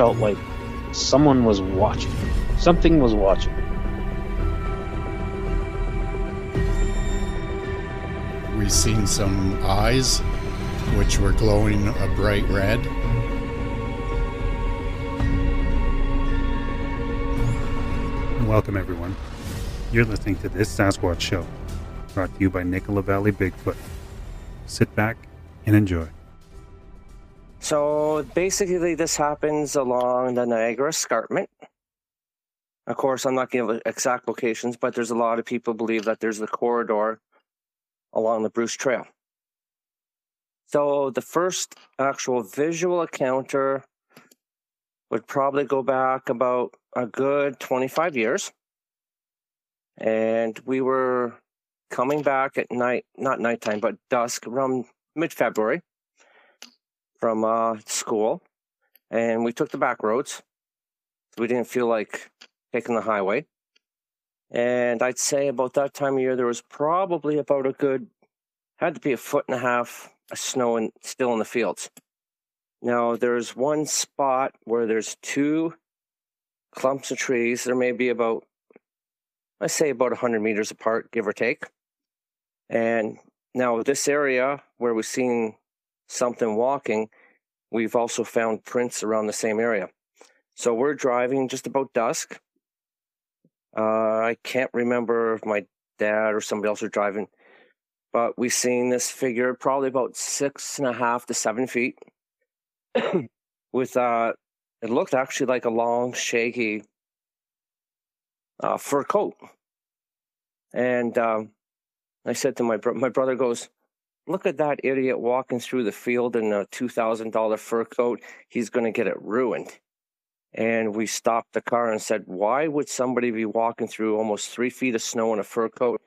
felt like someone was watching. Something was watching. We seen some eyes, which were glowing a bright red. Welcome, everyone. You're listening to This Sasquatch Show, brought to you by Nicola Valley Bigfoot. Sit back and enjoy. So basically, this happens along the Niagara Escarpment. Of course, I'm not giving exact locations, but there's a lot of people believe that there's the corridor along the Bruce Trail. So the first actual visual encounter would probably go back about a good 25 years. And we were coming back at night, not nighttime, but dusk around mid February from uh, school. And we took the back roads. We didn't feel like taking the highway. And I'd say about that time of year, there was probably about a good, had to be a foot and a half of snow and still in the fields. Now, there's one spot where there's two clumps of trees. There may be about, I say about 100 meters apart, give or take. And now, this area where we've seen something walking, we've also found prints around the same area. So we're driving just about dusk. Uh, I can't remember if my dad or somebody else was driving, but we seen this figure probably about six and a half to seven feet with uh it looked actually like a long shaggy uh, fur coat and um, i said to my bro- my brother goes look at that idiot walking through the field in a $2000 fur coat he's going to get it ruined and we stopped the car and said why would somebody be walking through almost three feet of snow in a fur coat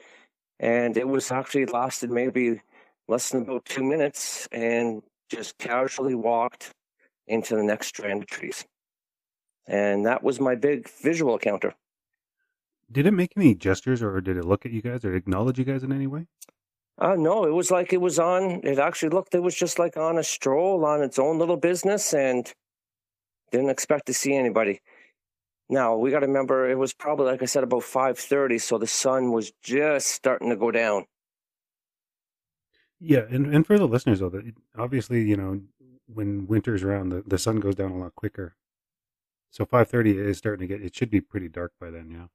and it was actually lasted maybe less than about two minutes and just casually walked into the next strand of trees. And that was my big visual encounter. Did it make any gestures or did it look at you guys or acknowledge you guys in any way? Uh, no, it was like it was on, it actually looked, it was just like on a stroll on its own little business and didn't expect to see anybody. Now, we got to remember it was probably, like I said, about 5.30, so the sun was just starting to go down. Yeah, and, and for the listeners though, obviously you know when winter's around, the, the sun goes down a lot quicker. So five thirty is starting to get. It should be pretty dark by then. Yeah.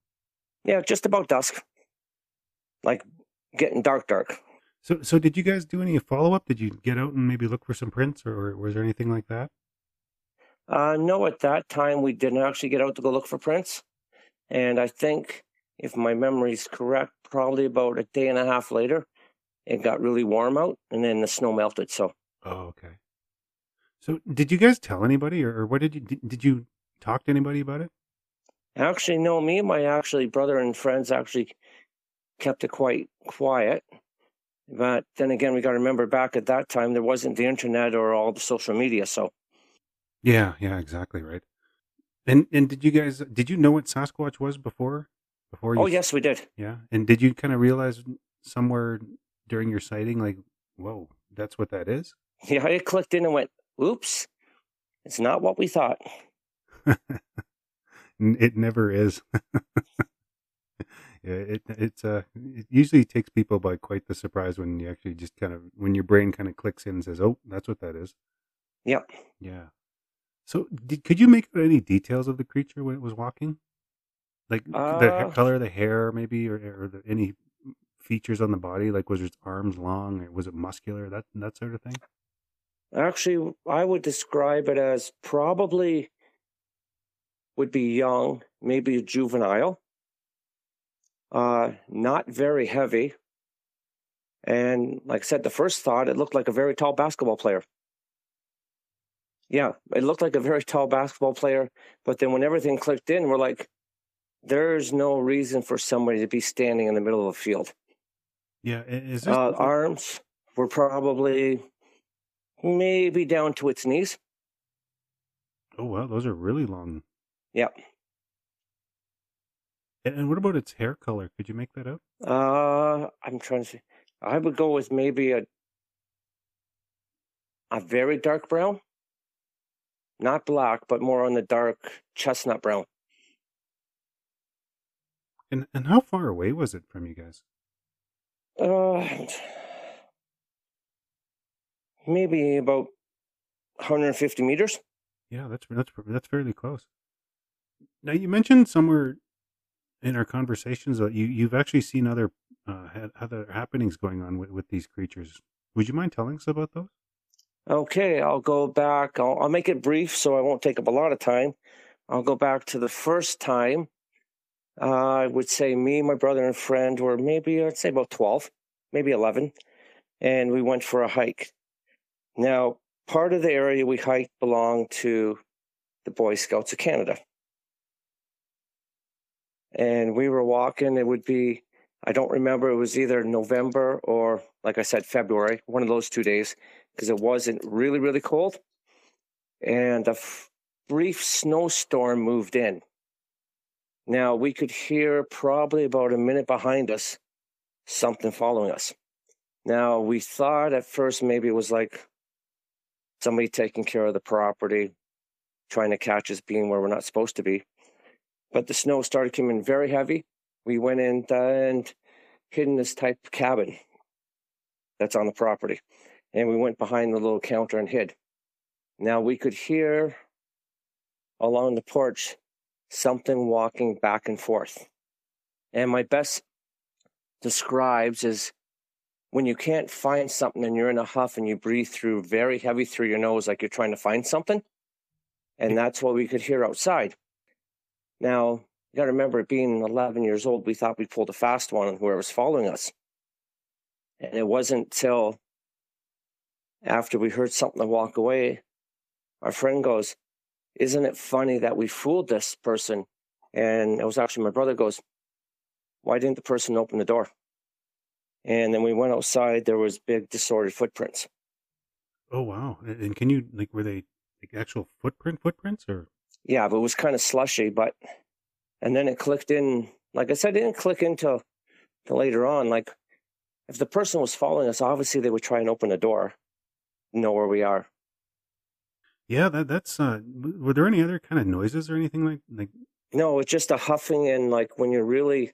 Yeah, just about dusk. Like getting dark, dark. So so did you guys do any follow up? Did you get out and maybe look for some prints, or, or was there anything like that? Uh, no, at that time we didn't actually get out to go look for prints. And I think, if my memory's correct, probably about a day and a half later, it got really warm out and then the snow melted. So, Oh, okay. So did you guys tell anybody, or, or what did you did, did you talk to anybody about it? actually, no, me and my actually brother and friends actually kept it quite quiet. But then again, we got to remember back at that time, there wasn't the internet or all the social media. So, Yeah, yeah, exactly right. And and did you guys did you know what Sasquatch was before? Before you oh, yes, we did. Yeah. And did you kind of realize somewhere during your sighting, like, whoa, that's what that is? Yeah, it clicked in and went, oops, it's not what we thought. It never is. yeah, it it's uh it usually takes people by quite the surprise when you actually just kind of when your brain kind of clicks in and says, "Oh, that's what that is." Yep. Yeah. So, did, could you make out any details of the creature when it was walking? Like the Uh, color of the hair, maybe, or, or the, any features on the body? Like, was its arms long? Or was it muscular? That that sort of thing. Actually, I would describe it as probably would be young, maybe a juvenile. Uh, not very heavy. And like I said, the first thought, it looked like a very tall basketball player. Yeah, it looked like a very tall basketball player. But then when everything clicked in, we're like, there's no reason for somebody to be standing in the middle of a field. Yeah. Is this Uh, arms were probably maybe down to its knees. Oh wow, those are really long. Yeah. And, what about its hair color? Could you make that out? Uh, I'm trying to see. I would go with maybe a a very dark brown, not black, but more on the dark chestnut brown. And and how far away was it from you guys? Uh, maybe about 150 meters. Yeah, that's that's that's fairly close. Now you mentioned somewhere in our conversations you you've actually seen other uh, other happenings going on with, with these creatures. Would you mind telling us about those? Okay, I'll go back. I'll, I'll make it brief so I won't take up a lot of time. I'll go back to the first time. Uh, I would say me, my brother, and friend were maybe, I'd say about 12, maybe 11. And we went for a hike. Now, part of the area we hiked belonged to the Boy Scouts of Canada. And we were walking, it would be, I don't remember, it was either November or, like I said, February, one of those two days because it wasn't really, really cold. And a f- brief snowstorm moved in. Now we could hear probably about a minute behind us something following us. Now we thought at first maybe it was like somebody taking care of the property, trying to catch us being where we're not supposed to be. But the snow started coming very heavy. We went in and hid in this type of cabin that's on the property and we went behind the little counter and hid. Now we could hear along the porch something walking back and forth. And my best describes is when you can't find something and you're in a huff and you breathe through very heavy through your nose like you're trying to find something. And that's what we could hear outside. Now, you got to remember, being 11 years old, we thought we pulled a fast one on whoever was following us. And it wasn't till after we heard something walk away, our friend goes, Isn't it funny that we fooled this person? And it was actually my brother goes, Why didn't the person open the door? And then we went outside, there was big disordered footprints. Oh wow. And can you like were they like actual footprint footprints or Yeah, but it was kind of slushy, but and then it clicked in like I said, it didn't click until later on. Like if the person was following us, obviously they would try and open the door know where we are. Yeah, that that's uh were there any other kind of noises or anything like like No, it's just a huffing and like when you're really,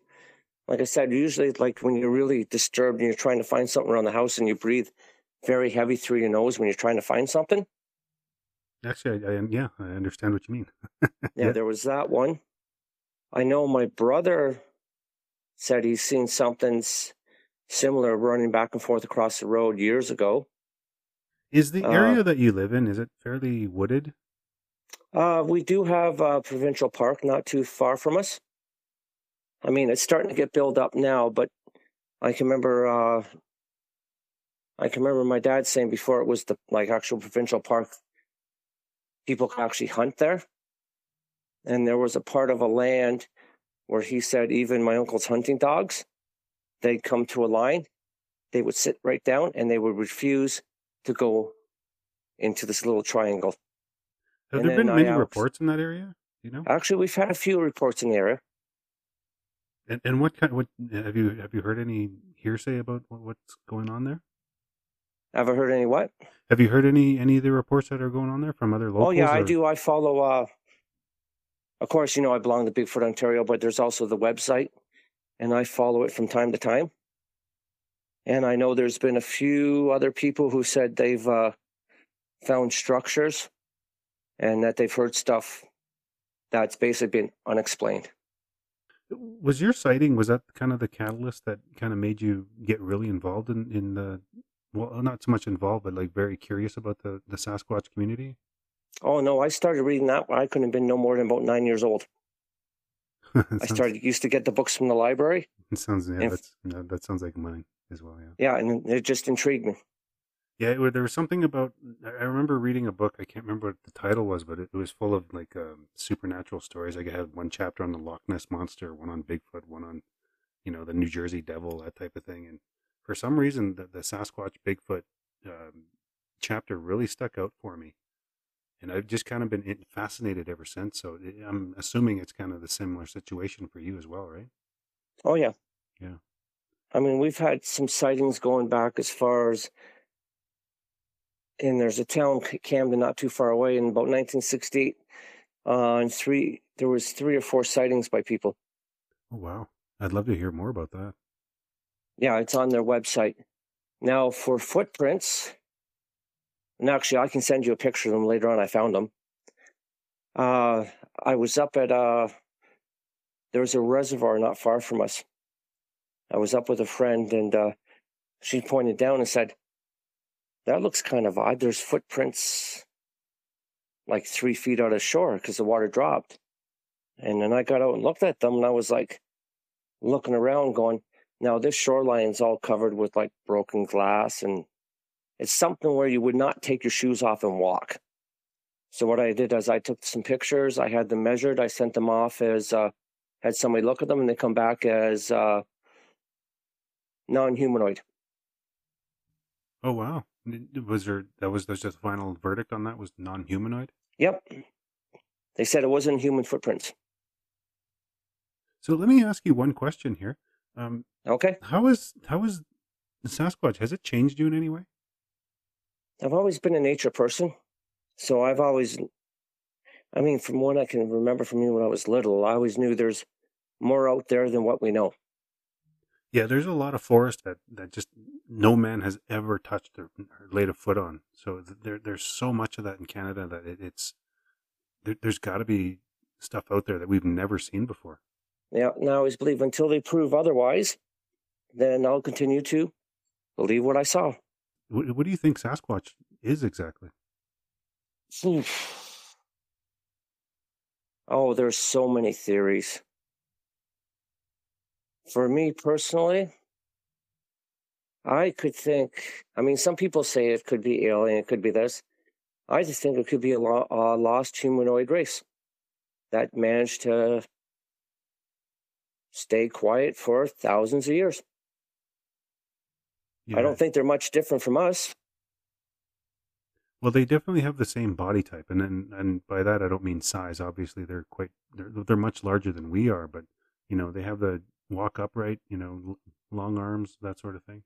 like I said, usually like when you're really disturbed and you're trying to find something around the house and you breathe very heavy through your nose when you're trying to find something. Actually I, I yeah, I understand what you mean. Yeah, Yeah. there was that one. I know my brother said he's seen something similar running back and forth across the road years ago. Is the Uh, area that you live in is it fairly wooded? Uh, we do have a provincial park not too far from us. I mean, it's starting to get built up now, but I can remember. Uh, I can remember my dad saying before it was the like actual provincial park. People could actually hunt there, and there was a part of a land where he said even my uncle's hunting dogs, they'd come to a line, they would sit right down, and they would refuse to go into this little triangle. Have and there been I many reports in that area? You know? Actually, we've had a few reports in the area. And and what kind what have you have you heard any hearsay about what, what's going on there? Ever heard any what? Have you heard any any of the reports that are going on there from other locals? oh yeah, I do. I follow. uh Of course, you know I belong to Bigfoot Ontario, but there's also the website, and I follow it from time to time. And I know there's been a few other people who said they've uh, found structures, and that they've heard stuff that's basically been unexplained. Was your sighting was that kind of the catalyst that kind of made you get really involved in in the well not so much involved but like very curious about the the Sasquatch community? Oh no, I started reading that when I couldn't have been no more than about nine years old. I sounds- started used to get the books from the library. It sounds yeah, that's, yeah, that sounds like mine as well. Yeah. Yeah, and it just intrigued me. Yeah, it, there was something about. I I remember reading a book. I can't remember what the title was, but it, it was full of like um, supernatural stories. Like it had one chapter on the Loch Ness monster, one on Bigfoot, one on, you know, the New Jersey Devil, that type of thing. And for some reason, the, the Sasquatch Bigfoot um, chapter really stuck out for me. and I've just kind of been fascinated ever since. So it- I'm assuming it's kind of the similar situation for you as well, right? Oh yeah. Yeah. I mean, we've had some sightings going back as far as, and there's a town Camden not too far away in about 1968. Uh, and three, there was three or four sightings by people. Oh wow, I'd love to hear more about that. Yeah, it's on their website. Now for footprints, and actually I can send you a picture of them later on. I found them. Uh, I was up at uh, there was a reservoir not far from us. I was up with a friend, and uh, she pointed down and said, "That looks kind of odd. There's footprints like three feet out of shore because the water dropped." And then I got out and looked at them, and I was like, looking around, going, "Now this shoreline is all covered with like broken glass, and it's something where you would not take your shoes off and walk." So what I did is I took some pictures, I had them measured, I sent them off as uh, had somebody look at them, and they come back as uh, non-humanoid. Oh wow, was there that was just a final verdict on that was non-humanoid? Yep. They said it wasn't human footprints. So let me ask you one question here. Um, Okay. how is how is the Sasquatch? Has it changed you in any way? I've always been a nature person. So I've always, I mean, from what I can remember from me when I was little, I always knew there's more out there than what we know. Yeah, there's a lot of forest that, that just no man has ever touched or, or laid a foot on. So there there's so much of that in Canada that it, it's there, there's got to be stuff out there that we've never seen before. Yeah. And I always believe until they prove otherwise, then I'll continue to believe what I saw. What, what do you think Sasquatch is exactly? Oh, there's so many theories. For me personally, I could think, I mean, some people say it could be alien, it could be this. I just think it could be a, lo- a lost humanoid race that managed to stay quiet for thousands of years. Yeah. I don't think they're much different from us. Well, they definitely have the same body type, and then and by that I don't mean size. Obviously, they're quite they're they're much larger than we are, but you know they have the walk upright, you know, long arms, that sort of thing.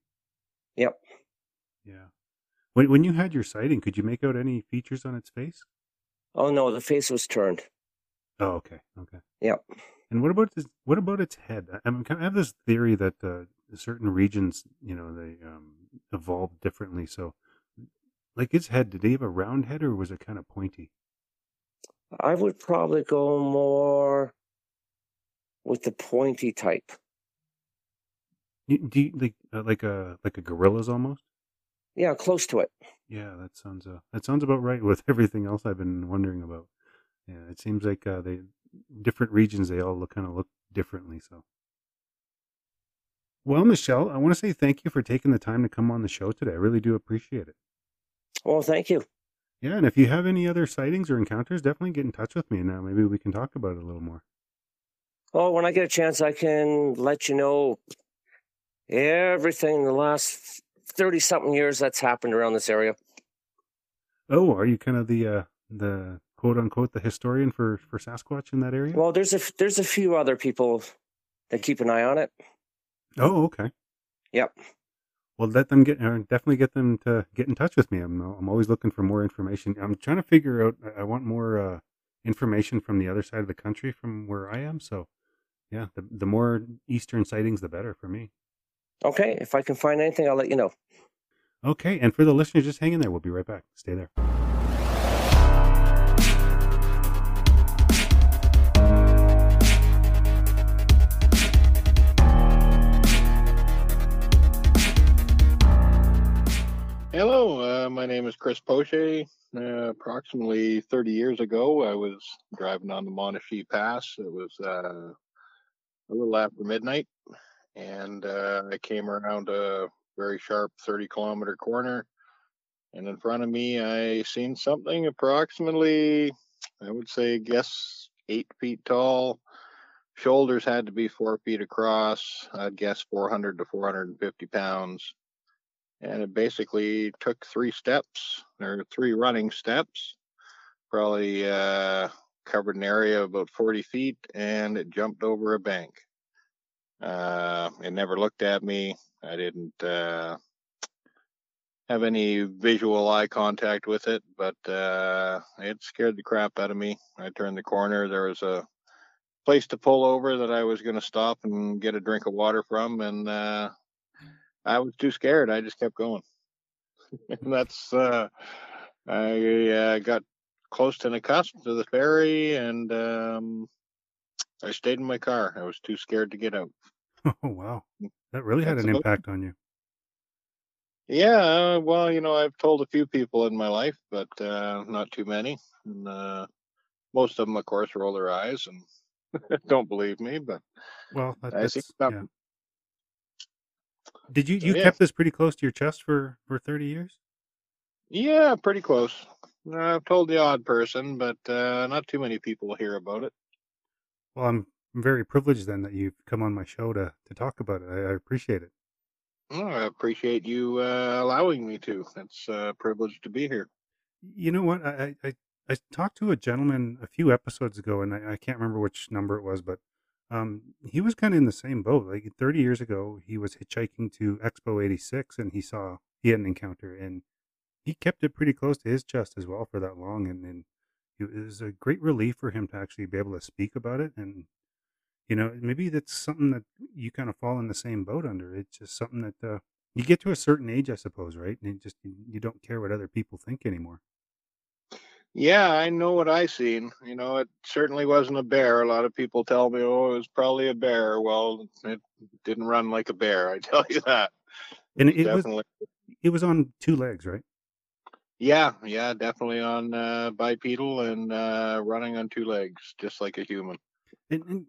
Yep. Yeah. When when you had your sighting, could you make out any features on its face? Oh no, the face was turned. Oh, okay, okay. Yep. And what about this? What about its head? I, I'm kind of I have this theory that uh, certain regions, you know, they um, evolved differently. So, like its head, did they have a round head or was it kind of pointy? I would probably go more with the pointy type. Do you, like uh, like a like a gorilla's almost? Yeah, close to it. Yeah, that sounds uh, that sounds about right with everything else I've been wondering about. Yeah, it seems like uh, they different regions they all look kind of look differently. So, well, Michelle, I want to say thank you for taking the time to come on the show today. I really do appreciate it. Well, thank you. Yeah, and if you have any other sightings or encounters, definitely get in touch with me. Now, maybe we can talk about it a little more. Oh, when I get a chance, I can let you know everything in the last 30 something years that's happened around this area. Oh, are you kind of the uh, the quote unquote the historian for for Sasquatch in that area? Well, there's a there's a few other people that keep an eye on it. Oh, okay. Yep. Well, let them get uh, definitely get them to get in touch with me. I'm I'm always looking for more information. I'm trying to figure out. I- I want more uh, information from the other side of the country from where I am. So, yeah, the the more eastern sightings, the better for me. Okay. If I can find anything, I'll let you know. Okay, and for the listeners, just hang in there. We'll be right back. Stay there. Uh, my name is Chris Poche. Uh, approximately 30 years ago, I was driving on the Monashee Pass. It was uh, a little after midnight, and uh, I came around a very sharp 30 kilometer corner. And in front of me, I seen something approximately, I would say, guess eight feet tall. Shoulders had to be four feet across. I'd guess 400 to 450 pounds and it basically took three steps or three running steps probably uh, covered an area of about 40 feet, and it jumped over a bank. Uh, it never looked at me. I didn't uh, have any visual eye contact with it, but uh, it scared the crap out of me. I turned the corner. There was a place to pull over that I was going to stop and get a drink of water from, and uh, I was too scared. I just kept going. and that's uh, I uh, got close to the cusp to the ferry, and um, I stayed in my car. I was too scared to get out. Oh wow, that really had That's an impact on you. Yeah, uh, well, you know, I've told a few people in my life, but uh, not too many. And uh, most of them, of course, roll their eyes and don't believe me. But Well, that, I see that's some. yeah. Did you So, you yeah. kept this pretty close to your chest for for thirty years? yeah, pretty close. I've told the odd person, but uh, not too many people hear about it. Well, I'm very privileged then that you've come on my show to to talk about it. I, I appreciate it. Oh, I appreciate you uh, allowing me to. It's a privilege to be here. You know what? I I, I- I talked to a gentleman a few episodes ago, and I, I can't remember which number it was, but um, he was kind of in the same boat. Like 30 years ago, he was hitchhiking to Expo 86, and he saw he had an encounter, and he kept it pretty close to his chest as well for that long, and it was a great relief for him to actually be able to speak about it, and you know maybe that's something that you kind of fall in the same boat under. It's just something that uh, you get to a certain age, I suppose, right? And you just you don't care what other people think anymore. Yeah, I know what I seen. You know, it certainly wasn't a bear. A lot of people tell me, "Oh, it was probably a bear." Well, it didn't run like a bear. I tell you that. And it was it was on two legs, right? yeah, yeah, definitely on uh, bipedal and uh, running on two legs, just like a human. And, and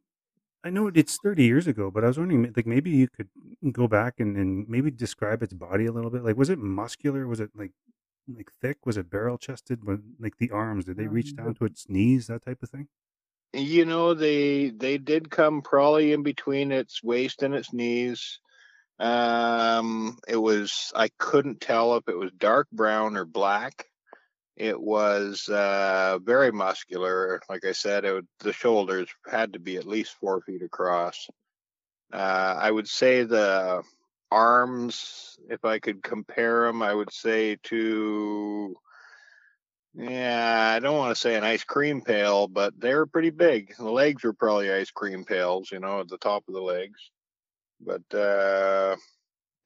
I know it's 30 years ago, but I was wondering, like, maybe you could go back and, and maybe describe its body a little bit. Like, was it muscular? Was it like like thick? Was it barrel chested? Was like the arms? Did they reach down to its knees? That type of thing. You know, they they did come probably in between its waist and its knees. Um, it was I couldn't tell if it was dark brown or black. It was uh, very muscular. Like I said, it would, the shoulders had to be at least four feet across. Uh, I would say the arms, if I could compare them, I would say to yeah, I don't want to say an ice cream pail, but they're pretty big. The legs were probably ice cream pails, you know, at the top of the legs. But uh,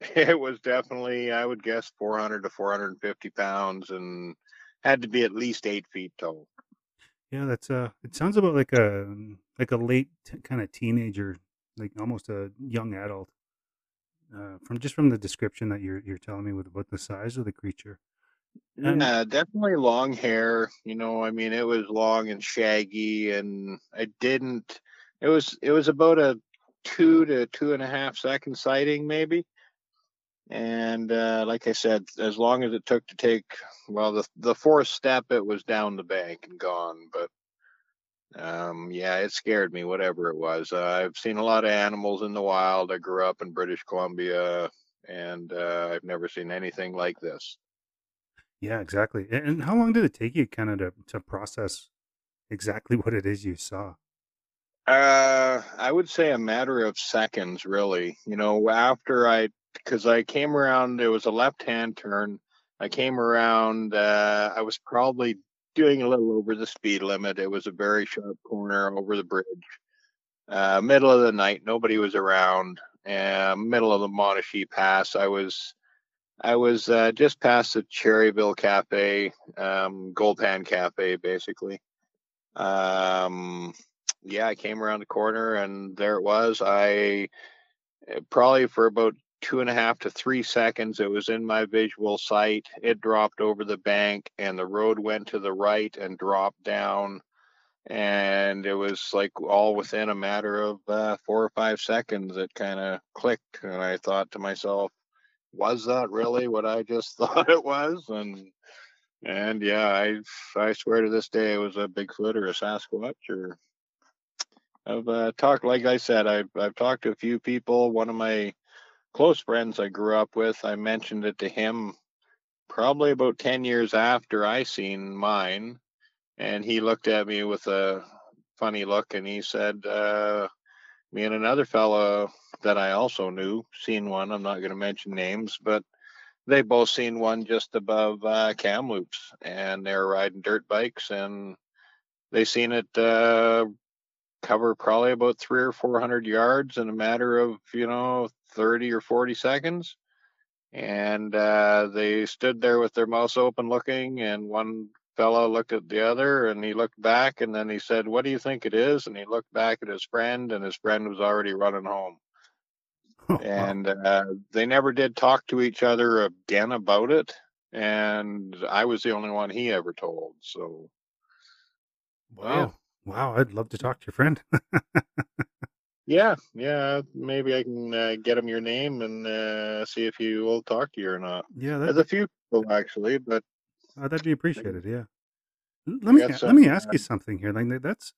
it was definitely, I would guess, 400 to 450 pounds and had to be at least eight feet tall. Yeah, that's uh. It sounds about like a like a late t- kind of teenager, like almost a young adult. Uh, from just from the description that you're you're telling me with about the size of the creature. And- Yeah, definitely long hair. You know, I mean, it was long and shaggy, and I didn't. It was it was about a two to two and a half second sighting, maybe. And uh, like I said, as long as it took to take, well, the the fourth step, it was down the bank and gone. But um, yeah, it scared me. Whatever it was, uh, I've seen a lot of animals in the wild. I grew up in British Columbia, and uh, I've never seen anything like this. Yeah, exactly. And how long did it take you kind of to, to process exactly what it is you saw? Uh, I would say a matter of seconds, really. You know, after I, because I came around, it was a left-hand turn. I came around. Uh, I was probably doing a little over the speed limit. It was a very sharp corner over the bridge. Uh, middle of the night, nobody was around. Uh, middle of the Monashee Pass. I was, I was uh, just past the Cherryville Cafe, um, Gold Pan Cafe, basically. Um, yeah, I came around the corner and there it was. I probably for about two and a half to three seconds, it was in my visual sight. It dropped over the bank and the road went to the right and dropped down. And it was like all within a matter of uh, four or five seconds, it kind of clicked. And I thought to myself, was that really what I just thought it was? And and yeah, I I swear to this day it was a Bigfoot or a Sasquatch or I've uh, talked, like I said, I've I've talked to a few people. One of my close friends I grew up with, I mentioned it to him probably about ten years after I seen mine, and he looked at me with a funny look, and he said, uh, "Me and another fellow that I also knew seen one. I'm not going to mention names, but." They both seen one just above uh, Kamloops, and they're riding dirt bikes, and they seen it uh, cover probably about three or four hundred yards in a matter of you know 30 or 40 seconds and uh, they stood there with their mouths open looking and one fellow looked at the other and he looked back and then he said what do you think it is and he looked back at his friend and his friend was already running home Oh, wow. and uh, they never did talk to each other again about it and i was the only one he ever told so wow. Wow. I'd love to talk to your friend. yeah yeah maybe i can uh, get him your name and uh, see if he will talk to you or not yeah, there's a few people actually but uh, that'd be appreciated. Yeah. Let me let me ask you something here. Like that's,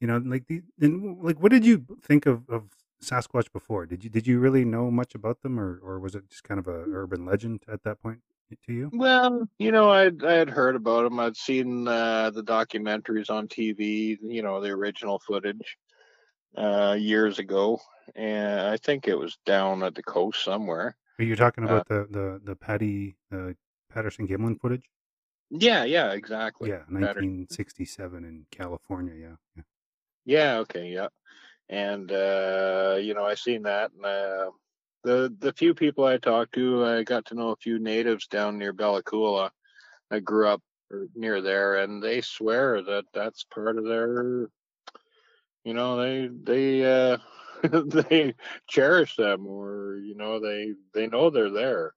you know, like the and like what did you think of of Sasquatch before? Did you did you really know much about them, or or was it just kind of a urban legend at that point to you? Well, you know, I I had heard about him. I'd seen uh, the documentaries on TV. You know, the original footage uh, years ago, and I think it was down at the coast somewhere. Are you talking Uh, about the the the Patty uh, Patterson Gimlin footage? yeah, yeah, exactly. Yeah, 1967 in California. Yeah, yeah. Yeah, okay, yeah. And uh, you know, I seen that, and uh, the the few people I talked to, I got to know a few natives down near Bella Coola. I grew up er, near there, and they swear that that's part of their, you know, they they uh, they cherish them, or you know, they they know they're there,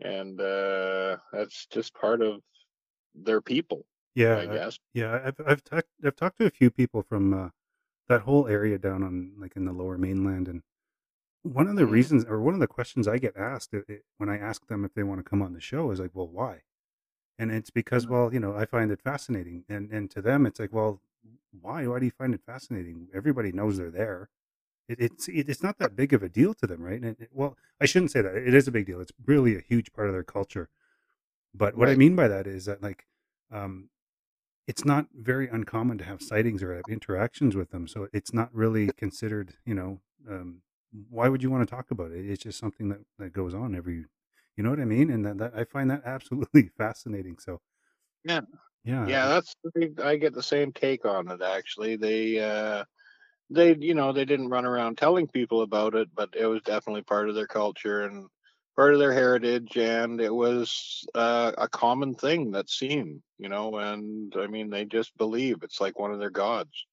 and uh, that's just part of their people, Yeah, I I- guess. yeah. I've I've talked I've talked to a few people from uh, that whole area down on like in the Lower Mainland, and one of the Mhm. reasons or one of the questions I get asked i- i- when I ask them if they want to come on the show is like, well, why? And it's because, Mhm. well, you know, I find it fascinating, and and to them, it's like, well, why? Why do you find it fascinating? Everybody knows they're there. It, it's it, it's not that big of a deal to them, right? And it, well, I shouldn't say that. It is a big deal. It's really a huge part of their culture. But what I mean by that is that like, um, it's not very uncommon to have sightings or have interactions with them. So it's not really considered, you know, um, why would you want to talk about it? It's just something that, that goes on every, you know what I mean? And that, that I find that absolutely fascinating. So Yeah. Yeah, yeah that's i get the same take on it actually they uh they you know they didn't run around telling people about it but it was definitely part of their culture and part of their heritage and it was uh, a common thing that's seen you know and i mean they just believe it's like one of their gods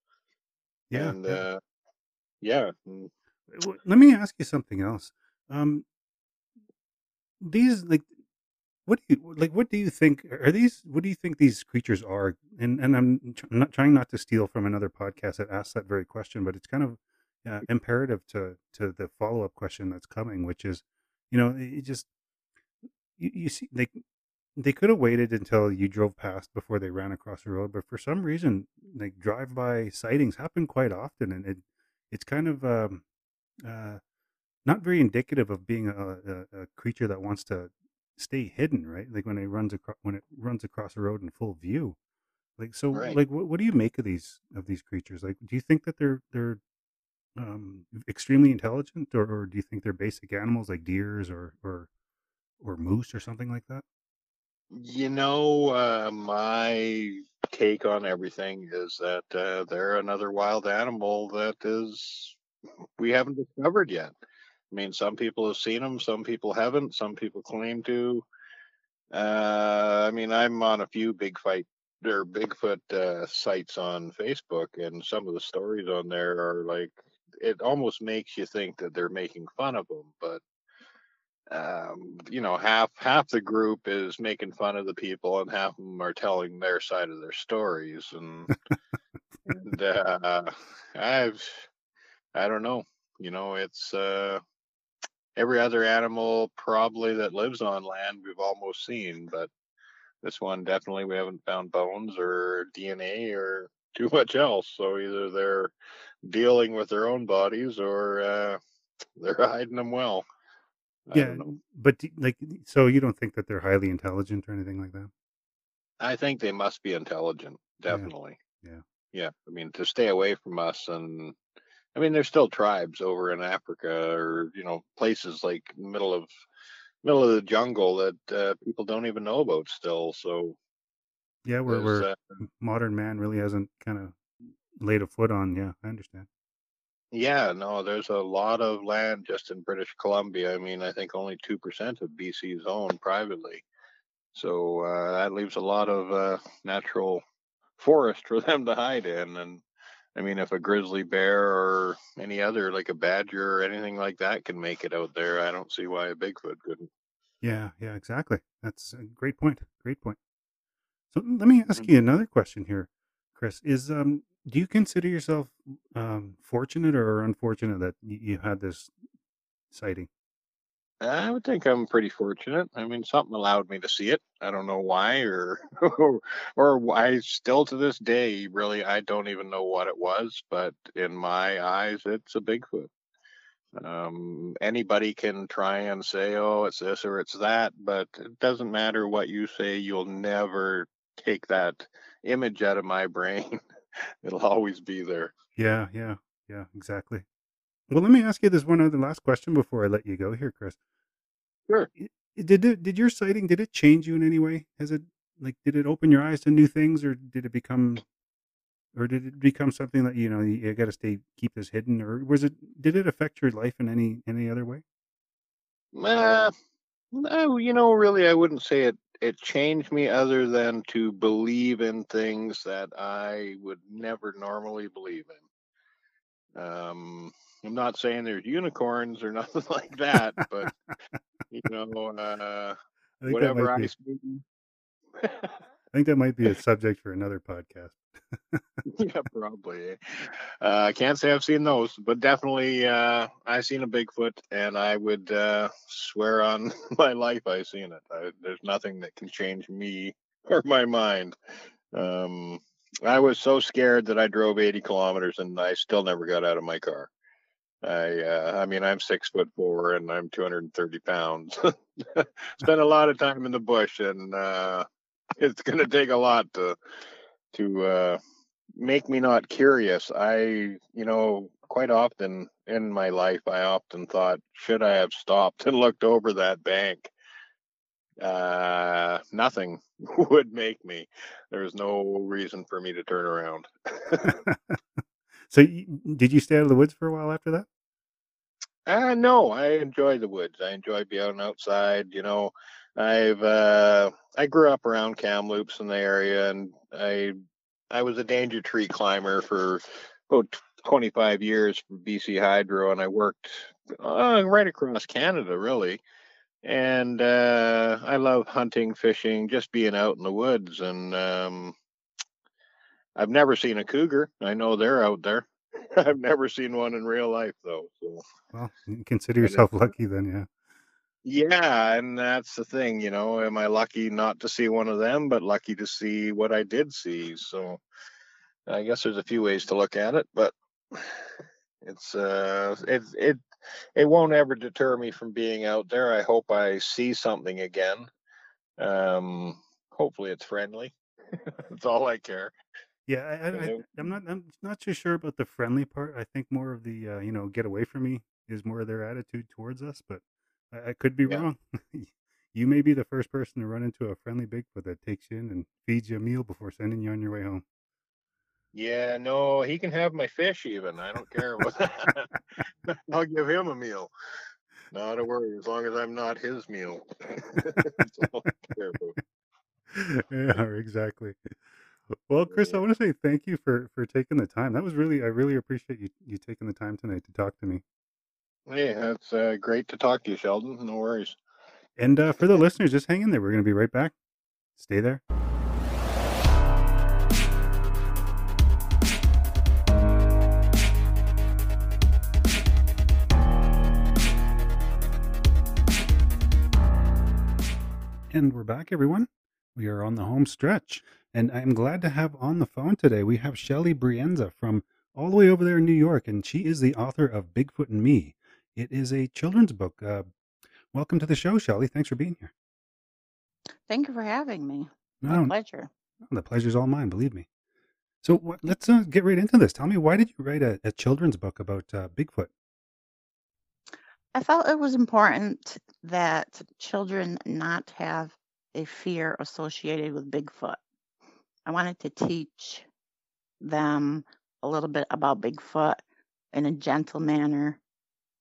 yeah. and yeah. uh yeah Let me ask you something else. Um, these like, what do you like? What do you think are these? What do you think these creatures are? And and I'm tr- not trying not to steal from another podcast that asked that very question, but it's kind of uh, imperative to to the follow up question that's coming, which is, you know, it just you, you see they they could have waited until you drove past before they ran across the road, but for some reason, like drive by sightings happen quite often, and it it's kind of um, uh, not very indicative of being a, a, a creature that wants to stay hidden, right? Like when it runs across when it runs across a road in full view. Like so, Right. like what, what do you make of these of these creatures? Like, do you think that they're they're um, extremely intelligent, or, or do you think they're basic animals like deers or or or moose or something like that? you know uh my take on everything is that uh, they're another wild animal that is we haven't discovered yet I mean, some people have seen them, some people haven't, some people claim to. Uh, I mean, I'm on a few big fight or Bigfoot uh, sites on Facebook, and some of the stories on there are like it almost makes you think that they're making fun of them, but um, you know, half half the group is making fun of the people, and half of them are telling their side of their stories, and and uh, I've I don't know, you know, it's uh every other animal probably that lives on land we've almost seen, but this one definitely we haven't found bones or DNA or too much else. So either they're dealing with their own bodies or uh, they're hiding them well. I yeah, but like, so you don't think that they're highly intelligent or anything like that? I think they must be intelligent, Yeah. definitely. Yeah. Yeah. I mean, to stay away from us and I mean, there's still tribes over in Africa or, you know, places like middle of middle of the jungle that uh, people don't even know about still. So Yeah, where where uh, modern man really hasn't kind of laid a foot on. Yeah, I understand. yeah, no, there's a lot of land just in British Columbia. I mean, I think only 2% of BC is owned privately. So uh, that leaves a lot of uh, natural forest for them to hide in. And I mean, if a grizzly bear or any other, like a badger or anything like that, can make it out there, I don't see why a Bigfoot couldn't. Yeah, yeah, exactly. That's a great point. Great point. So let me ask you another question here, Chris. Is um, do you consider yourself um fortunate or unfortunate that you, you had this sighting? I would think I'm pretty fortunate. I mean, something allowed me to see it. I don't know why, or or, why. Still to this day, really, I don't even know what it was. But in my eyes, it's a Bigfoot. Um, anybody can try and say, "Oh, it's this or it's that," but it doesn't matter what you say. You'll never take that image out of my brain. It'll always be there. Yeah, yeah, yeah, exactly. Well, let me ask you this one other last question before I let you go here, Chris. Sure. Did it, did your sighting did it change you in any way? Has it like did it open your eyes to new things, or did it become, or did it become something that you know you, you got to stay keep this hidden, or was it did it affect your life in any any other way? Uh, no, you know, really, I wouldn't say it. It changed me other than to believe in things that I would never normally believe in. Um, I'm not saying there's unicorns or nothing like that, but you know, uh, I think whatever I be. I think that might be a subject for another podcast. yeah, probably. Uh, I can't say I've seen those, but definitely uh, I've seen a Bigfoot, and I would uh, swear on my life I've seen it. I, there's nothing that can change me or my mind. Um, I was so scared that I drove 80 kilometers, and I still never got out of my car. I, uh, I mean, I'm six foot four, and I'm 230 pounds. Spent a lot of time in the bush, and uh, it's going to take a lot to to uh, make me not curious. I, you know, quite often in my life, I often thought, should I have stopped and looked over that bank? Uh, nothing would make me. There was no reason for me to turn around. so, did you stay out of the woods for a while after that? Uh, no, I enjoy the woods. I enjoy being outside. You know, I've uh, I grew up around Kamloops in the area, and I I was a danger tree climber for about 25 years for BC Hydro, and I worked uh, right across Canada, really. And uh, I love hunting, fishing, just being out in the woods. And um, I've never seen a cougar. I know they're out there. I've never seen one in real life, though. So. Well, you consider yourself lucky then, yeah. Yeah, and that's the thing, you know, am I lucky not to see one of them, but lucky to see what I did see? So I guess there's a few ways to look at it, but it's uh it it it won't ever deter me from being out there. I hope I see something again. Um hopefully it's friendly. That's all I care. Yeah, I, I, I, Hello? I'm not. I'm not too sure about the friendly part. I think more of the, uh, you know, get away from me is more of their attitude towards us. But I, I could be Yeah. wrong. you may be the first person to run into a friendly Bigfoot that takes you in and feeds you a meal before sending you on your way home. Yeah, no, he can have my fish even. I don't care about that. I'll give him a meal. Not a worry, as long as I'm not his meal. That's all I care about. yeah, exactly. Well, Chris, I want to say thank you for for taking the time. That was really, I really appreciate you you taking the time tonight to talk to me. Hey, that's uh, great to talk to you, Sheldon. No worries. And uh, for the listeners, just hang in there. We're going to be right back. Stay there. And we're back, everyone. We are on the home stretch. And I'm glad to have on the phone today, we have Shelly Brienza from all the way over there in New York. And she is the author of Bigfoot and Me. It is a children's book. Uh, welcome to the show, Shelly. Thanks for being here. Thank you for having me. No, My no, pleasure. the pleasure's all mine. Believe me. So what, let's uh, get right into this. Tell me, why did you write a, a children's book about uh, Bigfoot? I felt it was important that children not have a fear associated with Bigfoot. I wanted to teach them a little bit about Bigfoot in a gentle manner.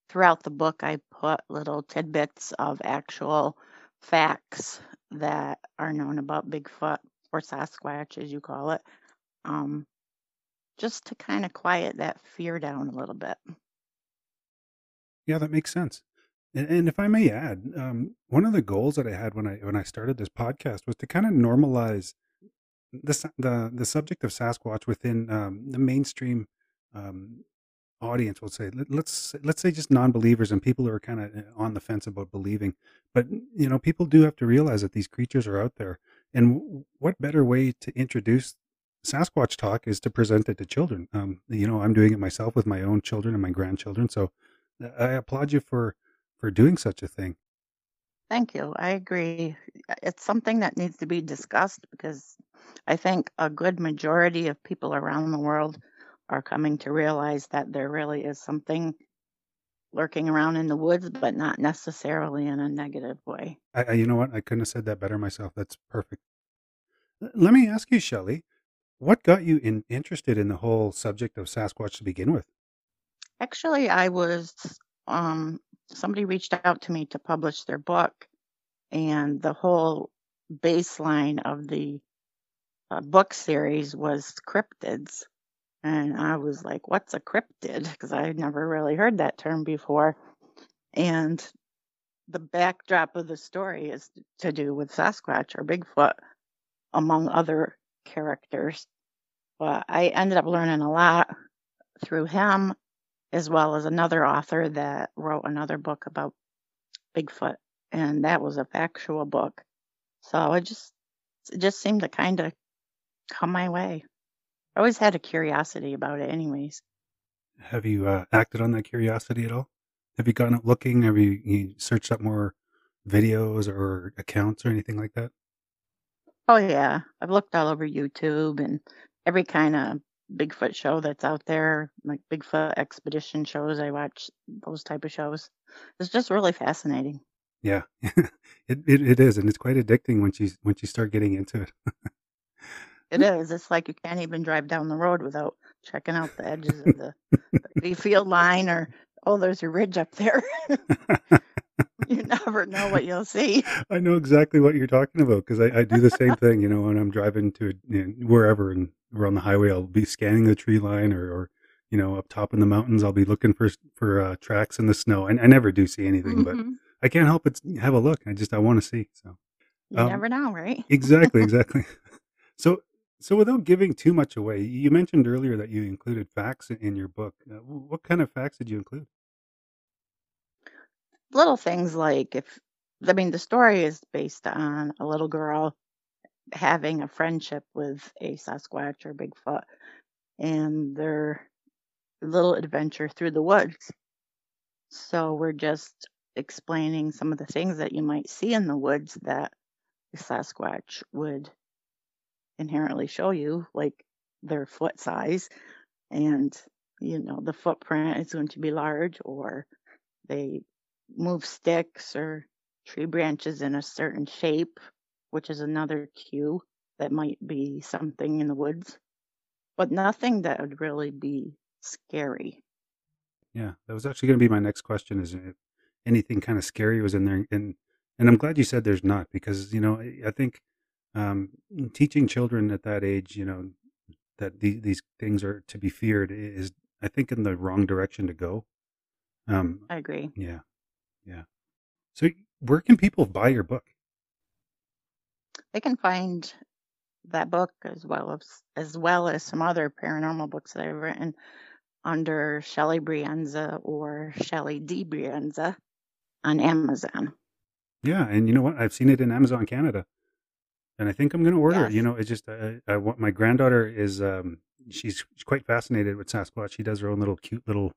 Throughout the book, I put little tidbits of actual facts that are known about Bigfoot or Sasquatch, as you call it, um, just to kind of quiet that fear down a little bit. Yeah, that makes sense. And, if I may add, um, one of the goals that I had when I when I started this podcast was to kind of normalize the the the subject of Sasquatch within um, the mainstream um, audience. We'll say Let, let's let's say just non-believers and people who are kind of on the fence about believing. But you know, people do have to realize that these creatures are out there. And what better way to introduce Sasquatch talk is to present it to children. Um, you know, I'm doing it myself with my own children and my grandchildren. So I applaud you for for doing such a thing. Thank you. I agree. It's something that needs to be discussed because I think a good majority of people around the world are coming to realize that there really is something lurking around in the woods, but not necessarily in a negative way. I, you know what? I couldn't have said that better myself. That's perfect. Let me ask you, Shelley, what got you in, interested in the whole subject of Sasquatch to begin with? Actually, I was, um, somebody reached out to me to publish their book, and the whole baseline of the uh, book series was cryptids. And I was like, what's a cryptid? Because I had never really heard that term before. And the backdrop of the story is to do with Sasquatch or Bigfoot, among other characters. But I ended up learning a lot through him, as well as another author that wrote another book about Bigfoot. And that was a factual book. So it just, it just seemed to kind of come my way. I always had a curiosity about it, anyways. Have you uh, acted on that curiosity at all? Have you gone out looking? Have you, you searched up more videos or accounts or anything like that? Oh, yeah. I've looked all over YouTube and every kind of Bigfoot show that's out there, like Bigfoot expedition shows. I watch those type of shows. It's just really fascinating. Yeah, it, it it is, and it's quite addicting once you once you start getting into it. It is. It's like you can't even drive down the road without checking out the edges of the, the field line or, oh, there's a ridge up there. you never know what you'll see. I know exactly what you're talking about because I, I do the same thing. You know, when I'm driving to you know, wherever and we're on the highway, I'll be scanning the tree line or, or you know, up top in the mountains, I'll be looking for for uh, tracks in the snow. And I never do see anything, but Mhm. I can't help but have a look. I just I want to see. So You Um, never know, right? exactly, exactly. So so without giving too much away, you mentioned earlier that you included facts in, your book. Uh, wh- what kind of facts did you include? Little things like if, I mean, the story is based on a little girl having a friendship with a Sasquatch or Bigfoot and their little adventure through the woods. So we're just explaining some of the things that you might see in the woods that the Sasquatch would inherently show you, like their foot size and, you know, the footprint is going to be large or they move sticks or tree branches in a certain shape, which is another cue that might be something in the woods, but nothing that would really be scary. Yeah, that was actually going to be my next question. Is if anything kind of scary was in there, and and I'm glad you said there's not because you know I, think um, teaching children at that age, you know, that the, these things are to be feared is I think in the wrong direction to go. Um, I agree. yeah, yeah. So where can people buy your book? They can find that book as well as as well as some other paranormal books that I've written under Shelley Brienza or Shelley D. Brienza on Amazon. Yeah, and you know what? I've seen it in Amazon Canada, and I think I'm going to order it. You know, it's just I, I want my granddaughter is um she's quite fascinated with Sasquatch. She does her own little cute little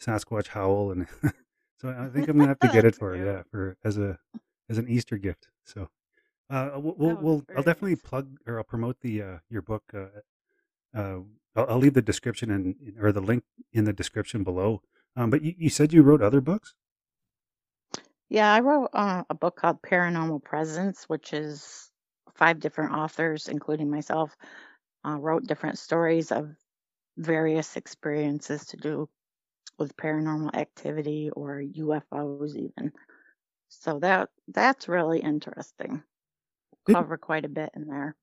Sasquatch howl, and so I think I'm going to have to get it for her. Yeah, for as a as an Easter gift. So, Uh, we'll, we'll, Oh, we'll I'll definitely plug or I'll promote the uh, your book. Uh, uh, I'll, I'll leave the description and or the link in the description below. Um, but you, you said you wrote other books. Yeah, I wrote uh, a book called Paranormal Presence, which is five different authors, including myself, uh, wrote different stories of various experiences to do with paranormal activity or UFOs even. So that that's really interesting. Cover quite a bit in there.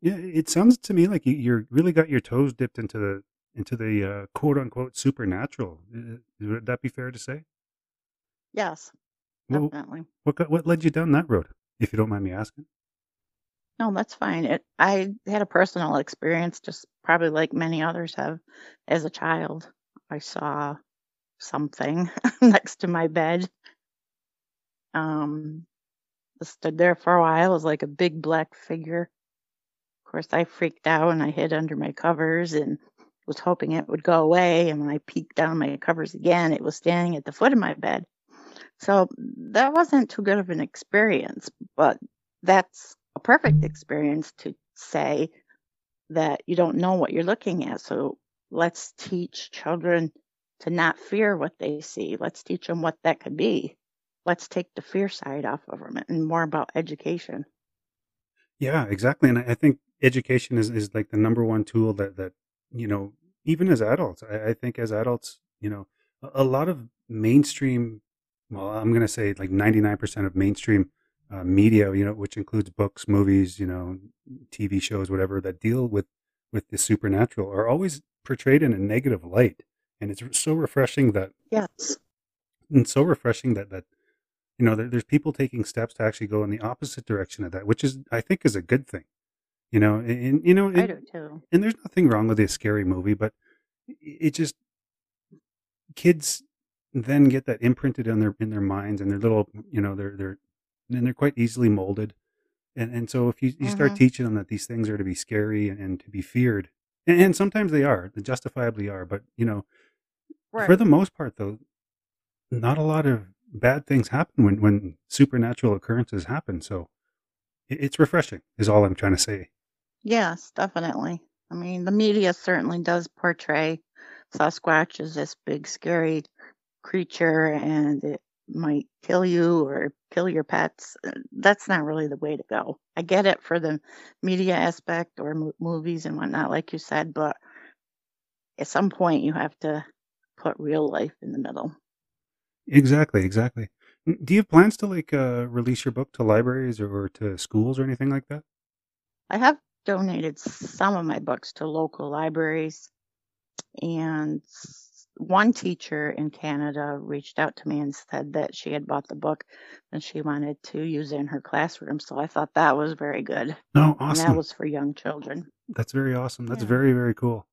Yeah, it sounds to me like you you're really got your toes dipped into the into the uh, quote unquote supernatural. Would that be fair to say? Yes, Well, definitely. what got, what led you down that road, if you don't mind me asking? No, that's fine. It I had a personal experience, just probably like many others have, as a child. I saw something next to my bed. Um, it stood there for a while. It was like a big black figure. Of course, I freaked out and I hid under my covers and was hoping it would go away. And when I peeked down my covers again, it was standing at the foot of my bed. So that wasn't too good of an experience, but that's perfect experience to say that you don't know what you're looking at. So let's teach children to not fear what they see. Let's teach them what that could be. Let's take the fear side off of them and more about education. Yeah, exactly. And I, I think education is, is like the number one tool that, that, you know, even as adults, I, I think as adults, you know, a, a lot of mainstream, well, I'm going to say like 99% of mainstream uh, media, you know, which includes books, movies, you know, TV shows, whatever that deal with, with the supernatural are always portrayed in a negative light. And it's so refreshing that Yes. and so refreshing that that you know there, there's people taking steps to actually go in the opposite direction of that which is i think is a good thing you know and, and, you know I do too. and there's nothing wrong with a scary movie but it just kids then get that imprinted in their in their minds and their little you know they're they're and they're quite easily molded and and so if you, you start Mhm. teaching them that these things are to be scary and, and to be feared and, and sometimes they are they justifiably are but you know for the most part though not a lot of bad things happen when when supernatural occurrences happen so it, it's refreshing is all i'm trying to say Yes, definitely. I mean, the media certainly does portray Sasquatch as this big, scary creature and it might kill you or kill your pets. Uh, That's not really the way to go. I get it for the media aspect or mo- movies and whatnot, like you said, but at some point you have to put real life in the middle. exactly exactly do you have plans to like uh release your book to libraries or, or to schools or anything like that I have donated some of my books to local libraries, and one teacher in Canada reached out to me and said that she had bought the book and she wanted to use it in her classroom. So I thought that was very good. no awesome. And that was for young children. that's very awesome that's Yeah. very very cool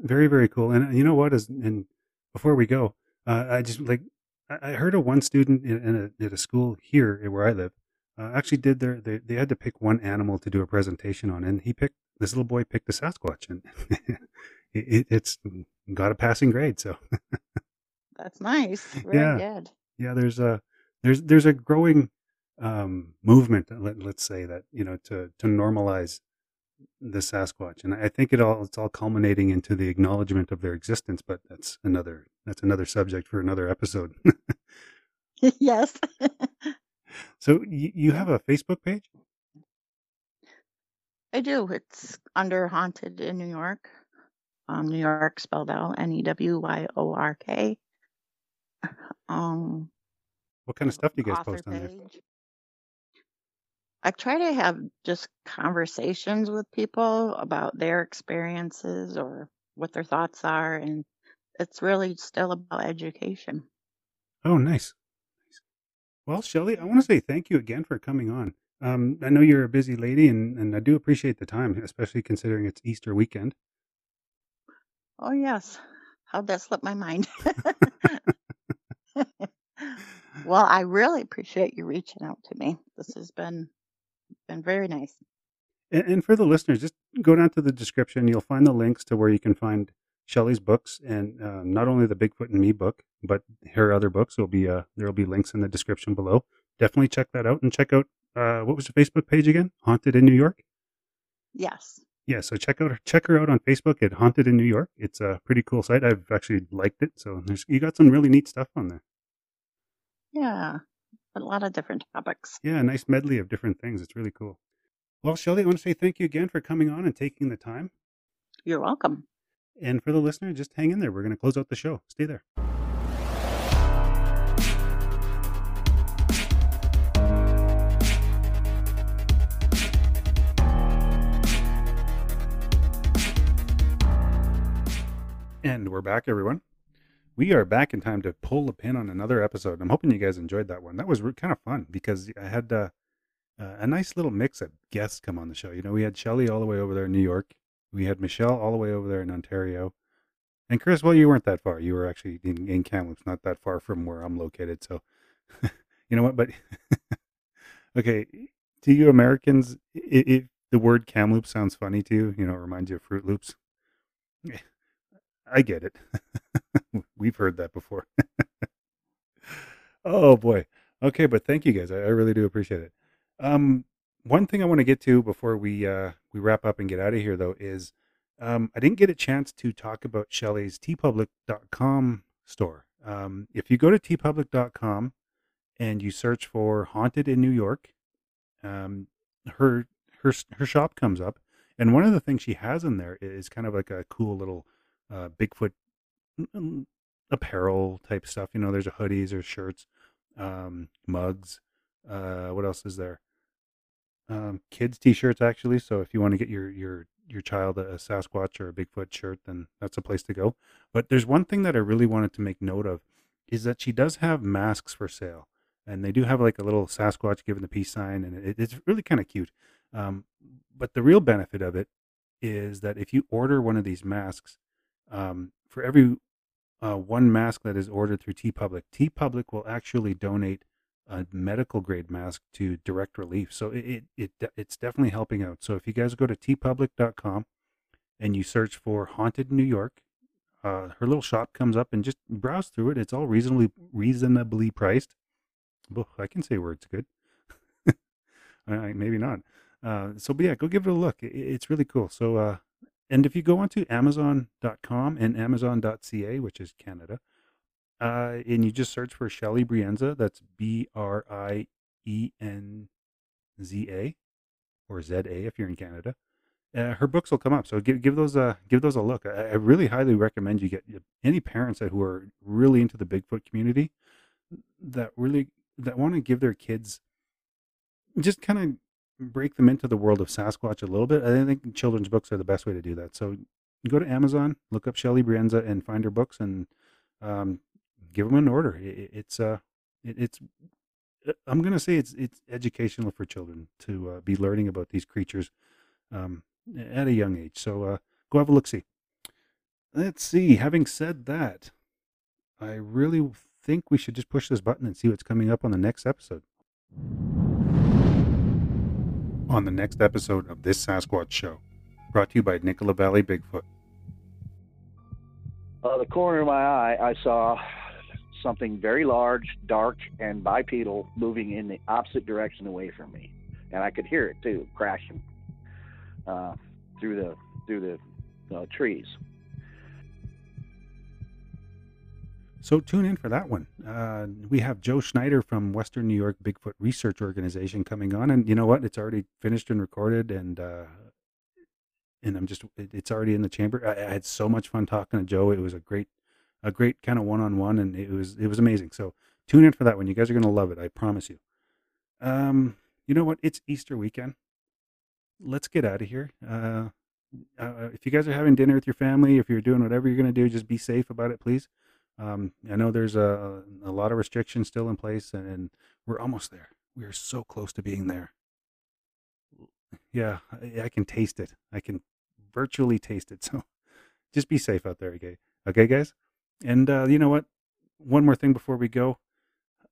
very very cool and uh, you know what is and before we go uh, i just like i I heard of one student in, in a, at a school here where i live uh, actually did their they, they had to pick one animal to do a presentation on and he picked this little boy picked the sasquatch and it, it, it's got a passing grade so That's nice. Very Yeah. good. yeah there's a there's there's a growing um movement let, let's say that you know to to normalize the sasquatch and i think it all it's all culminating into the acknowledgement of their existence but that's another that's another subject for another episode yes. so you, you have a facebook page I do. It's under Haunted in New York. Um, New York spelled out N E W Y O R K. Um, what kind of stuff do you guys post on there page. I try to have just conversations with people about their experiences or what their thoughts are, and it's really still about education. oh nice nice well shelly i want to say thank you again for coming on um, i know you're a busy lady and, and i do appreciate the time especially considering it's easter weekend Oh, yes. How'd that slip my mind? well, I really appreciate you reaching out to me. This has been been very nice. And, and for the listeners, just go down to the description. You'll find the links to where you can find Shelley's books, and um, not only the Bigfoot and Me book, but her other books. Will be uh, there will be links in the description below. Definitely check that out, and check out uh, what was the Facebook page again? Haunted in New York. Yes. Yeah, so check out check her out on Facebook at Haunted in New York. It's a pretty cool site. I've actually liked it. So there's you got some really neat stuff on there. Yeah. A lot of different topics. Yeah, a nice medley of different things. It's really cool. Well, Shelley, I want to say thank you again for coming on and taking the time. You're welcome. And for the listener, just hang in there. We're going to close out the show. Stay there. And we're back, everyone. We are back in time to pull the pin on another episode. I'm hoping you guys enjoyed that one. That was kind of fun because I had uh, uh, a nice little mix of guests come on the show. You know, we had Shelly all the way over there in New York. We had Michelle all the way over there in Ontario. And Chris, well, you weren't that far. You were actually in, in Kamloops, not that far from where I'm located. So, you know what? But okay, to you Americans, if the word Kamloops sounds funny to you, you know, it reminds you of Fruit Loops. I get it. We've heard that before. oh boy. Okay, but thank you guys. I, I really do appreciate it. Um, one thing I want to get to before we uh, we wrap up and get out of here, though, is um, I didn't get a chance to talk about Shelley's teepublic.com store. Um, if you go to teepublic.com and you search for "haunted in New York," um, her her her shop comes up, and one of the things she has in there is kind of like a cool little uh, Bigfoot apparel type stuff. You know, there's a hoodies or shirts, um, mugs. Uh, what else is there? Um, kids t-shirts actually. So if you want to get your your your child a, a Sasquatch or a Bigfoot shirt, then that's a place to go. But there's one thing that I really wanted to make note of is that she does have masks for sale, and they do have like a little Sasquatch giving the peace sign, and it, it's really kind of cute. Um, but the real benefit of it is that if you order one of these masks, um, for every uh, one mask that is ordered through TeePublic, T Public will actually donate a medical grade mask to Direct Relief. So it, it, it it's definitely helping out. So if you guys go to teepublic.com and you search for Haunted New York, uh, her little shop comes up and just browse through it. It's all reasonably reasonably priced. Well, I can say words good. Maybe not. Uh, so, but yeah, go give it a look. It, it's really cool. So, uh, and if you go onto Amazon.com and Amazon.ca, which is Canada, uh, and you just search for Shelly Brienza, that's B R I E N Z A or Z A if you're in Canada. Uh, her books will come up, so give give those a give those a look. I, I really highly recommend you get any parents that who are really into the Bigfoot community that really that want to give their kids just kind of break them into the world of Sasquatch a little bit. I think children's books are the best way to do that. So go to Amazon, look up Shelly Brienza, and find her books, and um, give them an order. It, it's uh, it, it's uh, I'm gonna say it's it's educational for children to uh, be learning about these creatures um, at a young age. So uh, go have a look see. Let's see. Having said that, I really think we should just push this button and see what's coming up on the next episode. On the next episode of this Sasquatch Show, brought to you by Nicola Valley Bigfoot. Uh, the corner of my eye, I saw something very large, dark, and bipedal moving in the opposite direction away from me, and I could hear it too, crashing uh, through the through the uh, trees. So tune in for that one. Uh, we have Joe Schneider from Western New York Bigfoot Research Organization coming on, and you know what? It's already finished and recorded, and uh, and I'm just it's already in the chamber. I, I, had so much fun talking to Joe. It was a great a great kind of one on one, and it was it was amazing. So tune in for that one. You guys are gonna love it. I promise you. Um, you know what? It's Easter weekend. Let's get out of here. Uh, uh, if you guys are having dinner with your family, if you're doing whatever you're gonna do, just be safe about it, please. Um, I know there's a, a lot of restrictions still in place, and, and we're almost there. We are so close to being there. Yeah, I, I, can taste it. I can virtually taste it. So just be safe out there, okay? Okay, guys? And uh, you know what? One more thing before we go.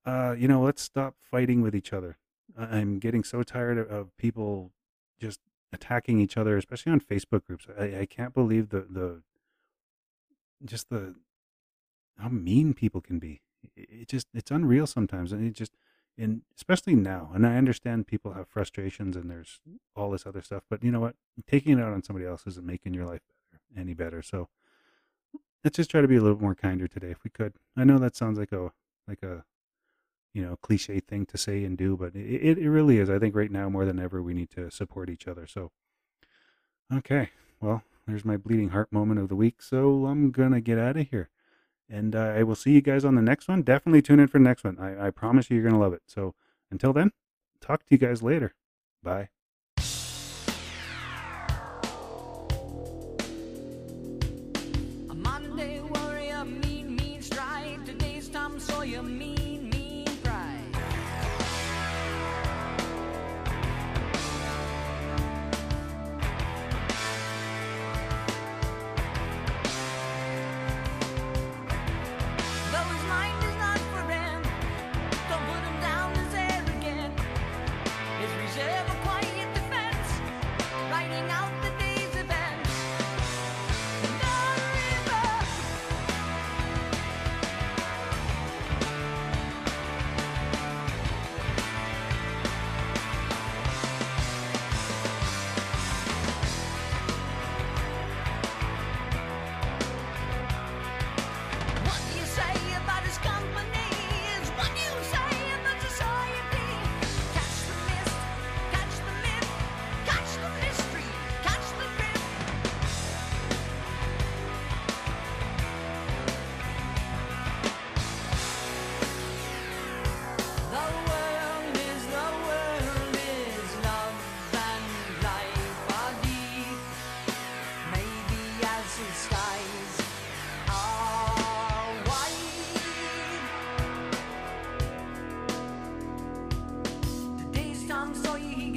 Uh, you know, let's stop fighting with each other. I'm getting so tired of, of people just attacking each other, especially on Facebook groups. I, I can't believe the the just the how mean people can be. It just it's unreal sometimes, and it just and especially now. And I understand people have frustrations and there's all this other stuff, but you know what? Taking it out on somebody else isn't making your life better, any better. So let's just try to be a little more kinder today, if we could. I know that sounds like a like a you know cliche thing to say and do, but it it really is. I think right now more than ever we need to support each other. So okay, well there's my bleeding heart moment of the week. So I'm gonna get out of here. And uh, I will see you guys on the next one. Definitely tune in for the next one. I, I promise you, you're going to love it. So until then, talk to you guys later. Bye.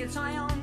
It's high on